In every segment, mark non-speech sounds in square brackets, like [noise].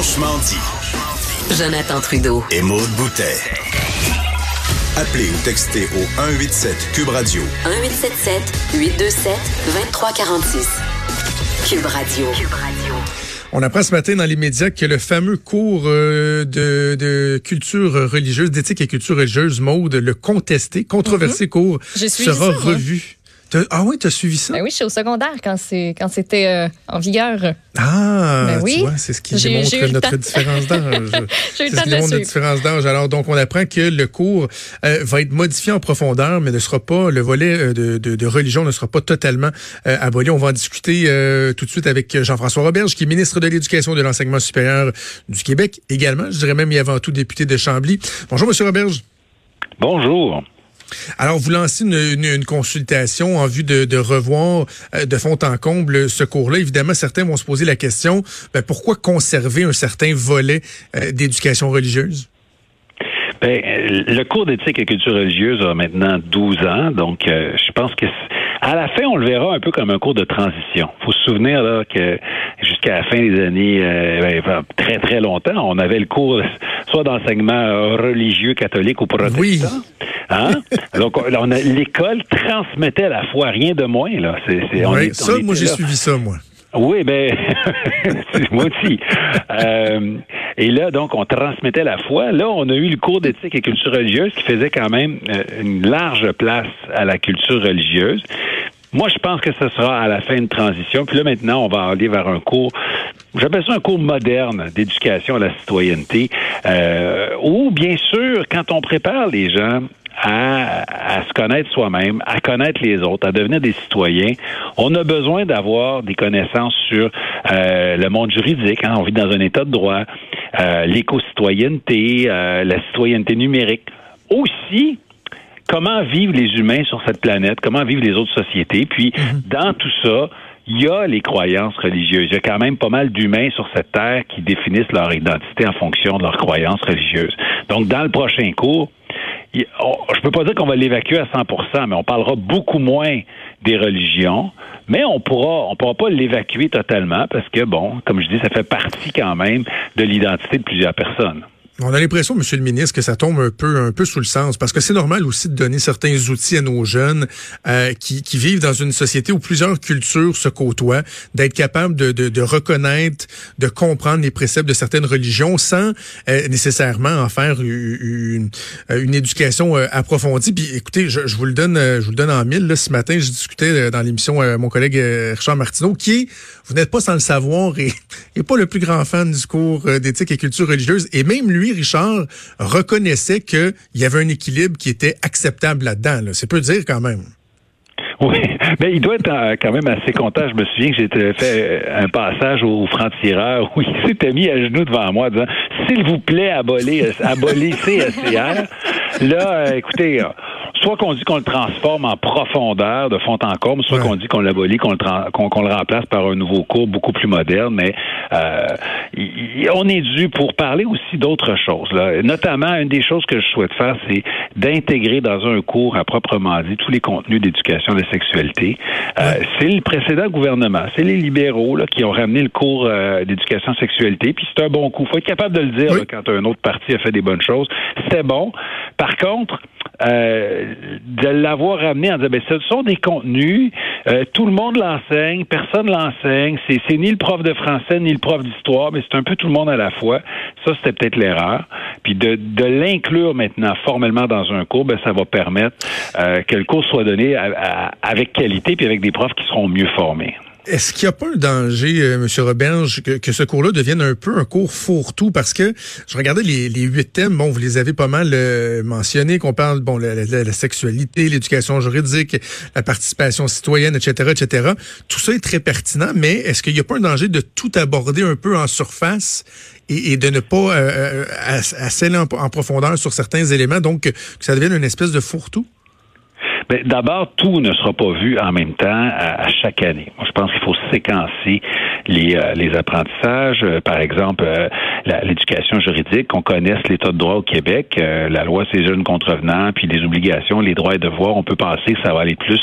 Franchement dit. Jonathan Trudeau. Et Maude Boutet. Appelez ou textez au 187 Cube Radio 1877 827 2346. Cube Radio. Cube Radio. On apprend ce matin dans les médias que le fameux cours euh, de, de culture religieuse, d'éthique et culture religieuse, Maude, le contesté, controversé cours, J'ai suivi sera ça, moi. revu. Ah oui, t'as suivi ça? Ben oui, je suis au secondaire quand c'est quand c'était euh, en vigueur. Ah, Ben oui. tu vois, c'est ce qui J'ai- démontre notre différence d'âge. [laughs] C'est ce qui démontre notre différence d'âge. Alors, donc, on apprend que le cours euh, va être modifié en profondeur, mais ne sera pas, le volet euh, de, de, de religion ne sera pas totalement euh, aboli. On va en discuter euh, tout de suite avec Jean-François Roberge, qui est ministre de l'Éducation et de l'Enseignement supérieur du Québec également. Je dirais même, et avant tout, député de Chambly. Bonjour, Monsieur Roberge. Bonjour. Alors, vous lancez une, consultation en vue de, revoir euh, de fond en comble ce cours-là. Évidemment, certains vont se poser la question, ben, pourquoi conserver un certain volet euh, d'éducation religieuse? Ben, euh, le cours d'éthique et culture religieuse a maintenant 12 ans, donc je pense que à la fin, on le verra un peu comme un cours de transition. faut se souvenir là, que jusqu'à la fin des années, euh, ben, très très longtemps, on avait le cours soit d'enseignement religieux catholique ou protestant. Oui. Hein? Donc, on- a- l'école transmettait la foi, rien de moins. Là. C'est, c'est- on Oui, est- ça, on moi, j'ai là. suivi ça, moi. Oui, ben, [laughs] moi aussi. Euh, et là, donc, on transmettait la foi. Là, on a eu le cours d'éthique et culture religieuse qui faisait quand même euh, une large place à la culture religieuse. Moi, je pense que ce sera à la fin de transition. Puis là, maintenant, on va aller vers un cours, j'appelle ça un cours moderne d'éducation à la citoyenneté, euh, où, bien sûr, quand on prépare les gens à, à se connaître soi-même, à connaître les autres, à devenir des citoyens, on a besoin d'avoir des connaissances sur euh, le monde juridique. hein. On vit dans un état de droit, euh, l'éco-citoyenneté, euh, la citoyenneté numérique. Aussi, comment vivent les humains sur cette planète, comment vivent les autres sociétés? Puis, dans tout ça, il y a les croyances religieuses. Il y a quand même pas mal d'humains sur cette terre qui définissent leur identité en fonction de leurs croyances religieuses. Donc, dans le prochain cours, je peux pas dire qu'on va l'évacuer à 100% mais on parlera beaucoup moins des religions, mais on pourra on pourra pas l'évacuer totalement parce que bon, comme je dis, ça fait partie quand même de l'identité de plusieurs personnes. On a l'impression, Monsieur le ministre, que ça tombe un peu, un peu sous le sens, parce que c'est normal aussi de donner certains outils à nos jeunes euh, qui, qui vivent dans une société où plusieurs cultures se côtoient, d'être capable de, de, de reconnaître, de comprendre les préceptes de certaines religions sans euh, nécessairement en faire une, une, une éducation euh, approfondie. Puis, écoutez, je, je vous le donne, euh, je vous le donne en mille. Là, ce matin, je discutais euh, dans l'émission euh, mon collègue euh, Richard Martineau, qui vous n'êtes pas sans le savoir, et, [laughs] et pas le plus grand fan du cours euh, d'éthique et culture religieuse. Et même lui, Richard, reconnaissait qu'il y avait un équilibre qui était acceptable là-dedans. Là. C'est peu dire quand même. Oui, mais il doit être euh, quand même assez content. Je me souviens que j'ai fait euh, un passage au franc-tireur où il s'était mis à genoux devant moi en disant S'il vous plaît, abolissez SCR. Là, euh, écoutez, euh, soit qu'on dit qu'on le transforme en profondeur de fond en comble, soit Ouais. qu'on dit qu'on l'abolit, qu'on le, qu'on, remplace par un nouveau cours beaucoup plus moderne, mais euh, on est dû pour parler aussi d'autres choses. Là. Notamment, une des choses que je souhaite faire, c'est d'intégrer dans un cours à proprement dit tous les contenus d'éducation de la sexualité. Euh, c'est le précédent gouvernement, c'est les libéraux là, qui ont ramené le cours euh, d'éducation sexualité, puis c'est un bon coup. faut être capable de le dire Oui. là, quand un autre parti a fait des bonnes choses. C'était bon. Par contre, euh, de l'avoir ramené en disant, ben, ce sont des contenus, euh, tout le monde l'enseigne, personne l'enseigne, c'est, c'est ni le prof de français ni le prof d'histoire, mais c'est un peu tout le monde à la fois. Ça, c'était peut-être l'erreur. Puis de, l'inclure maintenant formellement dans un cours, ben, ça va permettre euh, que le cours soit donné avec qualité puis avec des profs qui seront mieux formés. Est-ce qu'il n'y a pas un danger, euh, M. Roberge, que, que ce cours-là devienne un peu un cours fourre-tout? Parce que je regardais les, huit thèmes, bon, vous les avez pas mal euh, mentionnés, qu'on parle, bon, la, la- sexualité, l'éducation juridique, la participation citoyenne, etc., etc. Tout ça est très pertinent, mais est-ce qu'il n'y a pas un danger de tout aborder un peu en surface et, de ne pas euh, euh, aller en, en profondeur sur certains éléments, donc que ça devienne une espèce de fourre-tout? Ben, D'abord, tout ne sera pas vu en même temps à, à chaque année. Moi, je pense qu'il faut séquencer les, euh, les apprentissages. Euh, par exemple, euh, l'éducation juridique, qu'on connaisse l'état de droit au Québec, euh, la loi ces jeunes contrevenants, puis les obligations, les droits et devoirs. On peut penser que ça va aller plus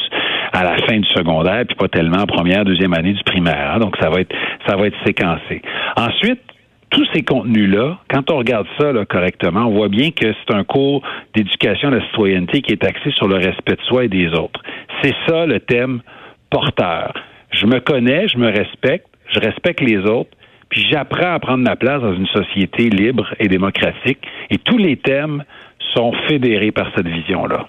à la fin du secondaire, puis pas tellement en première, deuxième année du primaire. hein. Donc, ça va être ça va être séquencé. Ensuite, tous ces contenus-là, quand on regarde ça correctement, on voit bien que c'est un cours d'éducation à la citoyenneté qui est axé sur le respect de soi et des autres. C'est ça le thème porteur. Je me connais, je me respecte, je respecte les autres, puis j'apprends à prendre ma place dans une société libre et démocratique. Et tous les thèmes sont fédérés par cette vision-là.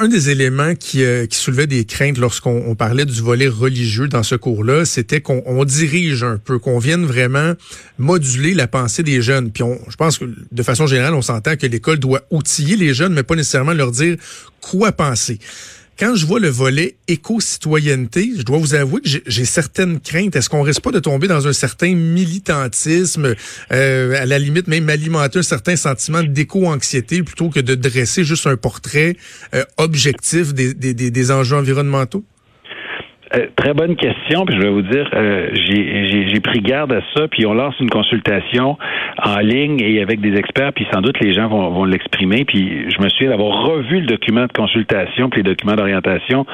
Un des éléments qui, euh, qui soulevait des craintes lorsqu'on on parlait du volet religieux dans ce cours-là, c'était qu'on on dirige un peu, qu'on vienne vraiment moduler la pensée des jeunes. Puis on, je pense que de façon générale, on s'entend que l'école doit outiller les jeunes, mais pas nécessairement leur dire quoi penser. Quand je vois le volet éco-citoyenneté, je dois vous avouer que j'ai certaines craintes. Est-ce qu'on risque pas de tomber dans un certain militantisme, euh, à la limite même alimenter un certain sentiment d'éco-anxiété plutôt que de dresser juste un portrait euh, objectif des, des, des enjeux environnementaux? Euh, très bonne question, puis je vais vous dire, euh, j'ai- pris garde à ça, puis on lance une consultation en ligne et avec des experts, puis sans doute les gens vont, vont l'exprimer, puis je me souviens d'avoir revu le document de consultation, puis les documents d'orientation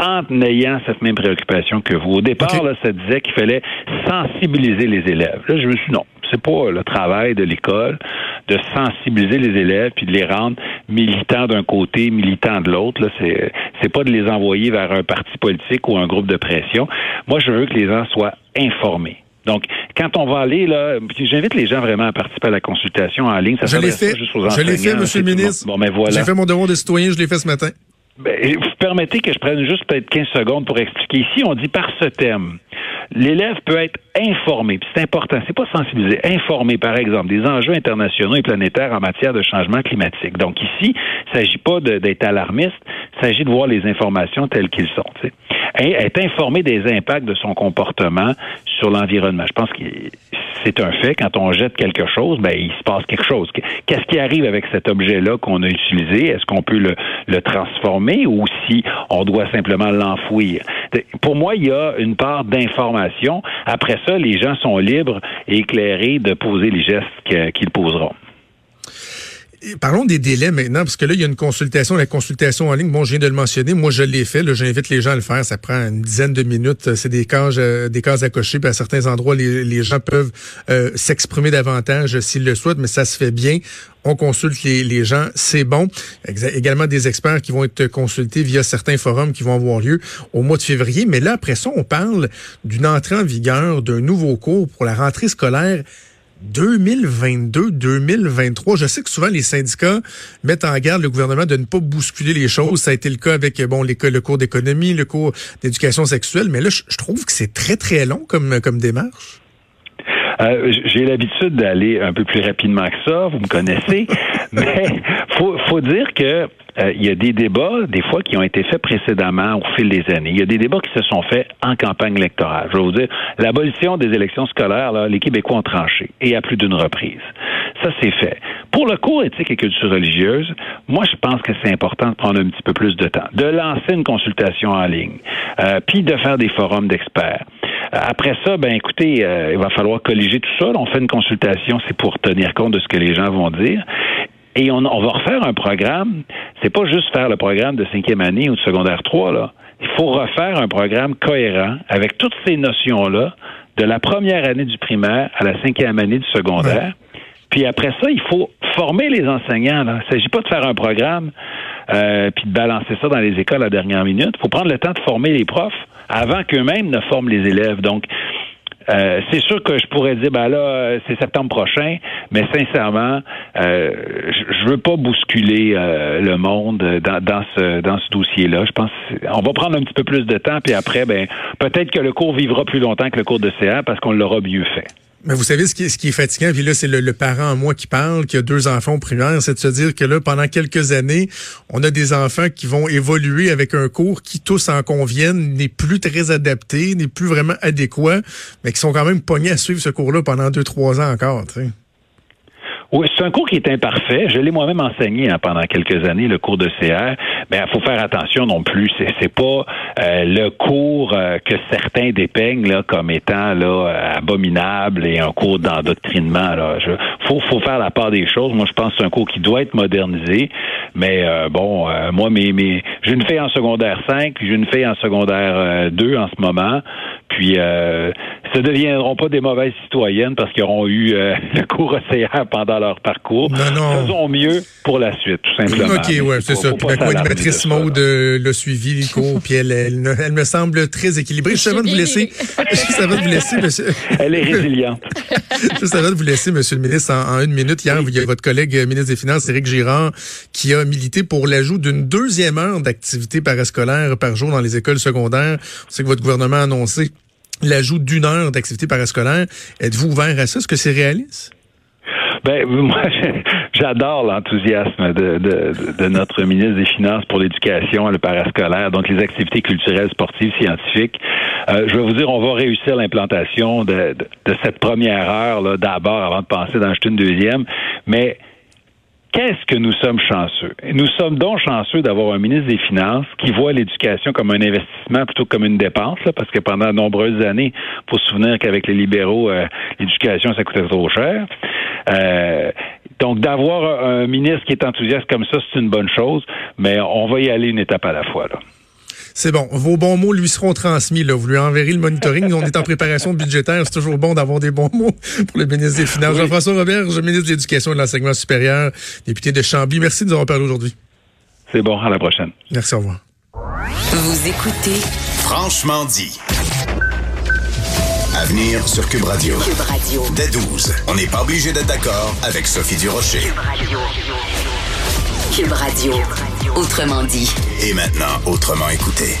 en ayant cette même préoccupation que vous. Au départ, là, ça disait qu'il fallait sensibiliser les élèves. Là, je me suis dit non, c'est pas le travail de l'école de sensibiliser les élèves puis de les rendre militants d'un côté, militants de l'autre. Là, c'est c'est pas de les envoyer vers un parti politique ou un groupe de pression. Moi, je veux que les gens soient informés. Donc, quand on va aller là, j'invite les gens vraiment à participer à la consultation en ligne. Ça Je l'ai fait. juste aux Je l'ai fait, Monsieur le ministre. Bon, ben voilà. J'ai fait mon devoir de citoyen, je l'ai fait ce matin. Ben, vous permettez que je prenne juste peut-être 15 secondes pour expliquer. Ici, on dit par ce thème. L'élève peut être informé, c'est important, c'est pas sensibilisé, informé, par exemple, des enjeux internationaux et planétaires en matière de changement climatique. Donc ici, il s'agit pas d'être alarmiste, il s'agit de voir les informations telles qu'elles sont. Et être informé des impacts de son comportement sur l'environnement. Je pense que c'est un fait. Quand on jette quelque chose, ben il se passe quelque chose. Qu'est-ce qui arrive avec cet objet-là qu'on a utilisé? Est-ce qu'on peut le, le transformer ou si on doit simplement l'enfouir? Pour moi, il y a une part d'information. Après ça, les gens sont libres et éclairés de poser les gestes qu'ils poseront. Parlons des délais maintenant, parce que là, il y a une consultation, la consultation en ligne. Bon, je viens de le mentionner. Moi, je l'ai fait. Là, j'invite les gens à le faire. Ça prend une dizaine de minutes. C'est des cases, euh, des cases à cocher. Puis à certains endroits, les, gens peuvent euh, s'exprimer davantage s'ils le souhaitent, mais ça se fait bien. On consulte les, les gens, c'est bon. Également des experts qui vont être consultés via certains forums qui vont avoir lieu au mois de février. Mais là, après ça, on parle d'une entrée en vigueur d'un nouveau cours pour la rentrée scolaire 2022-2023. Je sais que souvent les syndicats mettent en garde le gouvernement de ne pas bousculer les choses. Ça a été le cas avec bon l'école, le cours d'économie, le cours d'éducation sexuelle, mais là je, trouve que c'est très très long comme démarche. Euh, J'ai l'habitude d'aller un peu plus rapidement que ça, vous me connaissez, [laughs] mais faut, faut dire que euh, il y a des débats, des fois, qui ont été faits précédemment au fil des années. Il y a des débats qui se sont faits en campagne électorale. Je vais vous dire, l'abolition des élections scolaires, là, les Québécois ont tranché, et à plus d'une reprise. Ça, c'est fait. Pour le cours éthique et culture religieuse, moi, je pense que c'est important de prendre un petit peu plus de temps, de lancer une consultation en ligne, euh, puis de faire des forums d'experts. Après ça, ben écoutez, euh, il va falloir colliger tout ça. On fait une consultation, c'est pour tenir compte de ce que les gens vont dire. Et on, on va refaire un programme. C'est pas juste faire le programme de cinquième année ou de secondaire 3, là. Il faut refaire un programme cohérent avec toutes ces notions-là de la première année du primaire à la cinquième année du secondaire. Puis après ça, il faut former les enseignants. Il ne s'agit pas de faire un programme euh, puis de balancer ça dans les écoles à la dernière minute. Il faut prendre le temps de former les profs avant qu'eux-mêmes ne forment les élèves. Donc, Euh, c'est sûr que je pourrais dire, ben là, euh, c'est septembre prochain, mais sincèrement, euh, je, je veux pas bousculer euh, le monde dans, dans ce dans ce dossier-là. Je pense, on va prendre un petit peu plus de temps, puis après, ben peut-être que le cours vivra plus longtemps que le cours de CA parce qu'on l'aura mieux fait. Mais vous savez ce qui est, ce qui fatigant, puis là, c'est le, parent en moi qui parle, qui a deux enfants au primaire, c'est de se dire que là, pendant quelques années, on a des enfants qui vont évoluer avec un cours qui, tous en conviennent, n'est plus très adapté, n'est plus vraiment adéquat, mais qui sont quand même pognés à suivre ce cours-là pendant deux, trois ans encore, c'est un cours qui est imparfait. Je l'ai moi-même enseigné hein, pendant quelques années, le cours de CR. Mais il faut faire attention non plus. C'est, c'est pas euh, le cours euh, que certains dépeignent là, comme étant là, euh, abominable et un cours d'endoctrinement. Là. Faut, faut faire la part des choses. Moi, je pense que c'est un cours qui doit être modernisé. Mais euh, bon, euh, moi, mes, mes, j'ai une fille en secondaire 5, j'ai une fille en secondaire euh, 2 en ce moment. Puis, euh, ce ne deviendront pas des mauvaises citoyennes parce qu'ils auront eu euh, [laughs] le cours OCR pendant leur parcours. Non, non. Faisons mieux pour la suite, tout simplement. OK, ouais, c'est ça. Puis pas ma s'alarmer co-animatrice de ça, là. Maude euh, l'a suivi, le cours, puis elle, elle, elle me semble très équilibrée. Juste avant de vous laisser, juste avant de vous laisser, monsieur, Elle est résiliente. [laughs] juste avant de vous laisser, monsieur le ministre, en, en une minute, hier, il y a votre collègue euh, ministre des Finances, Éric Girard, qui a milité pour l'ajout d'une deuxième heure d'activité parascolaire par jour dans les écoles secondaires. On sait que votre gouvernement a annoncé l'ajout d'une heure d'activité parascolaire. Êtes-vous ouvert à ça? Est-ce que c'est réaliste? Ben, [laughs] moi, j'adore l'enthousiasme de, de, notre ministre des Finances pour l'éducation, le parascolaire, donc les activités culturelles, sportives, scientifiques. Euh, je vais vous dire, on va réussir l'implantation de, de, cette première heure là, d'abord avant de penser d'en acheter une deuxième. Mais Qu'est-ce que nous sommes chanceux? Nous sommes donc chanceux d'avoir un ministre des Finances qui voit l'éducation comme un investissement plutôt que comme une dépense, parce que pendant de nombreuses années, faut se souvenir qu'avec les libéraux, euh, l'éducation, ça coûtait trop cher. Euh, donc, d'avoir un ministre qui est enthousiaste comme ça, c'est une bonne chose, mais on va y aller une étape à la fois. C'est bon. Vos bons mots lui seront transmis. Là. Vous lui enverrez le monitoring. On est en préparation budgétaire. C'est toujours bon d'avoir des bons mots pour le ministre des Finances. Jean-François Robert, ministre de l'Éducation et de l'Enseignement supérieur, député de Chambly. Merci de nous avoir parlé aujourd'hui. C'est bon. À la prochaine. Merci. Au revoir. Vous écoutez Franchement dit. À venir sur Cube Radio. Cube Radio. Dès 12, on n'est pas obligé d'être d'accord avec Sophie Durocher. Cube Radio. Autrement dit. Et maintenant, autrement écouté.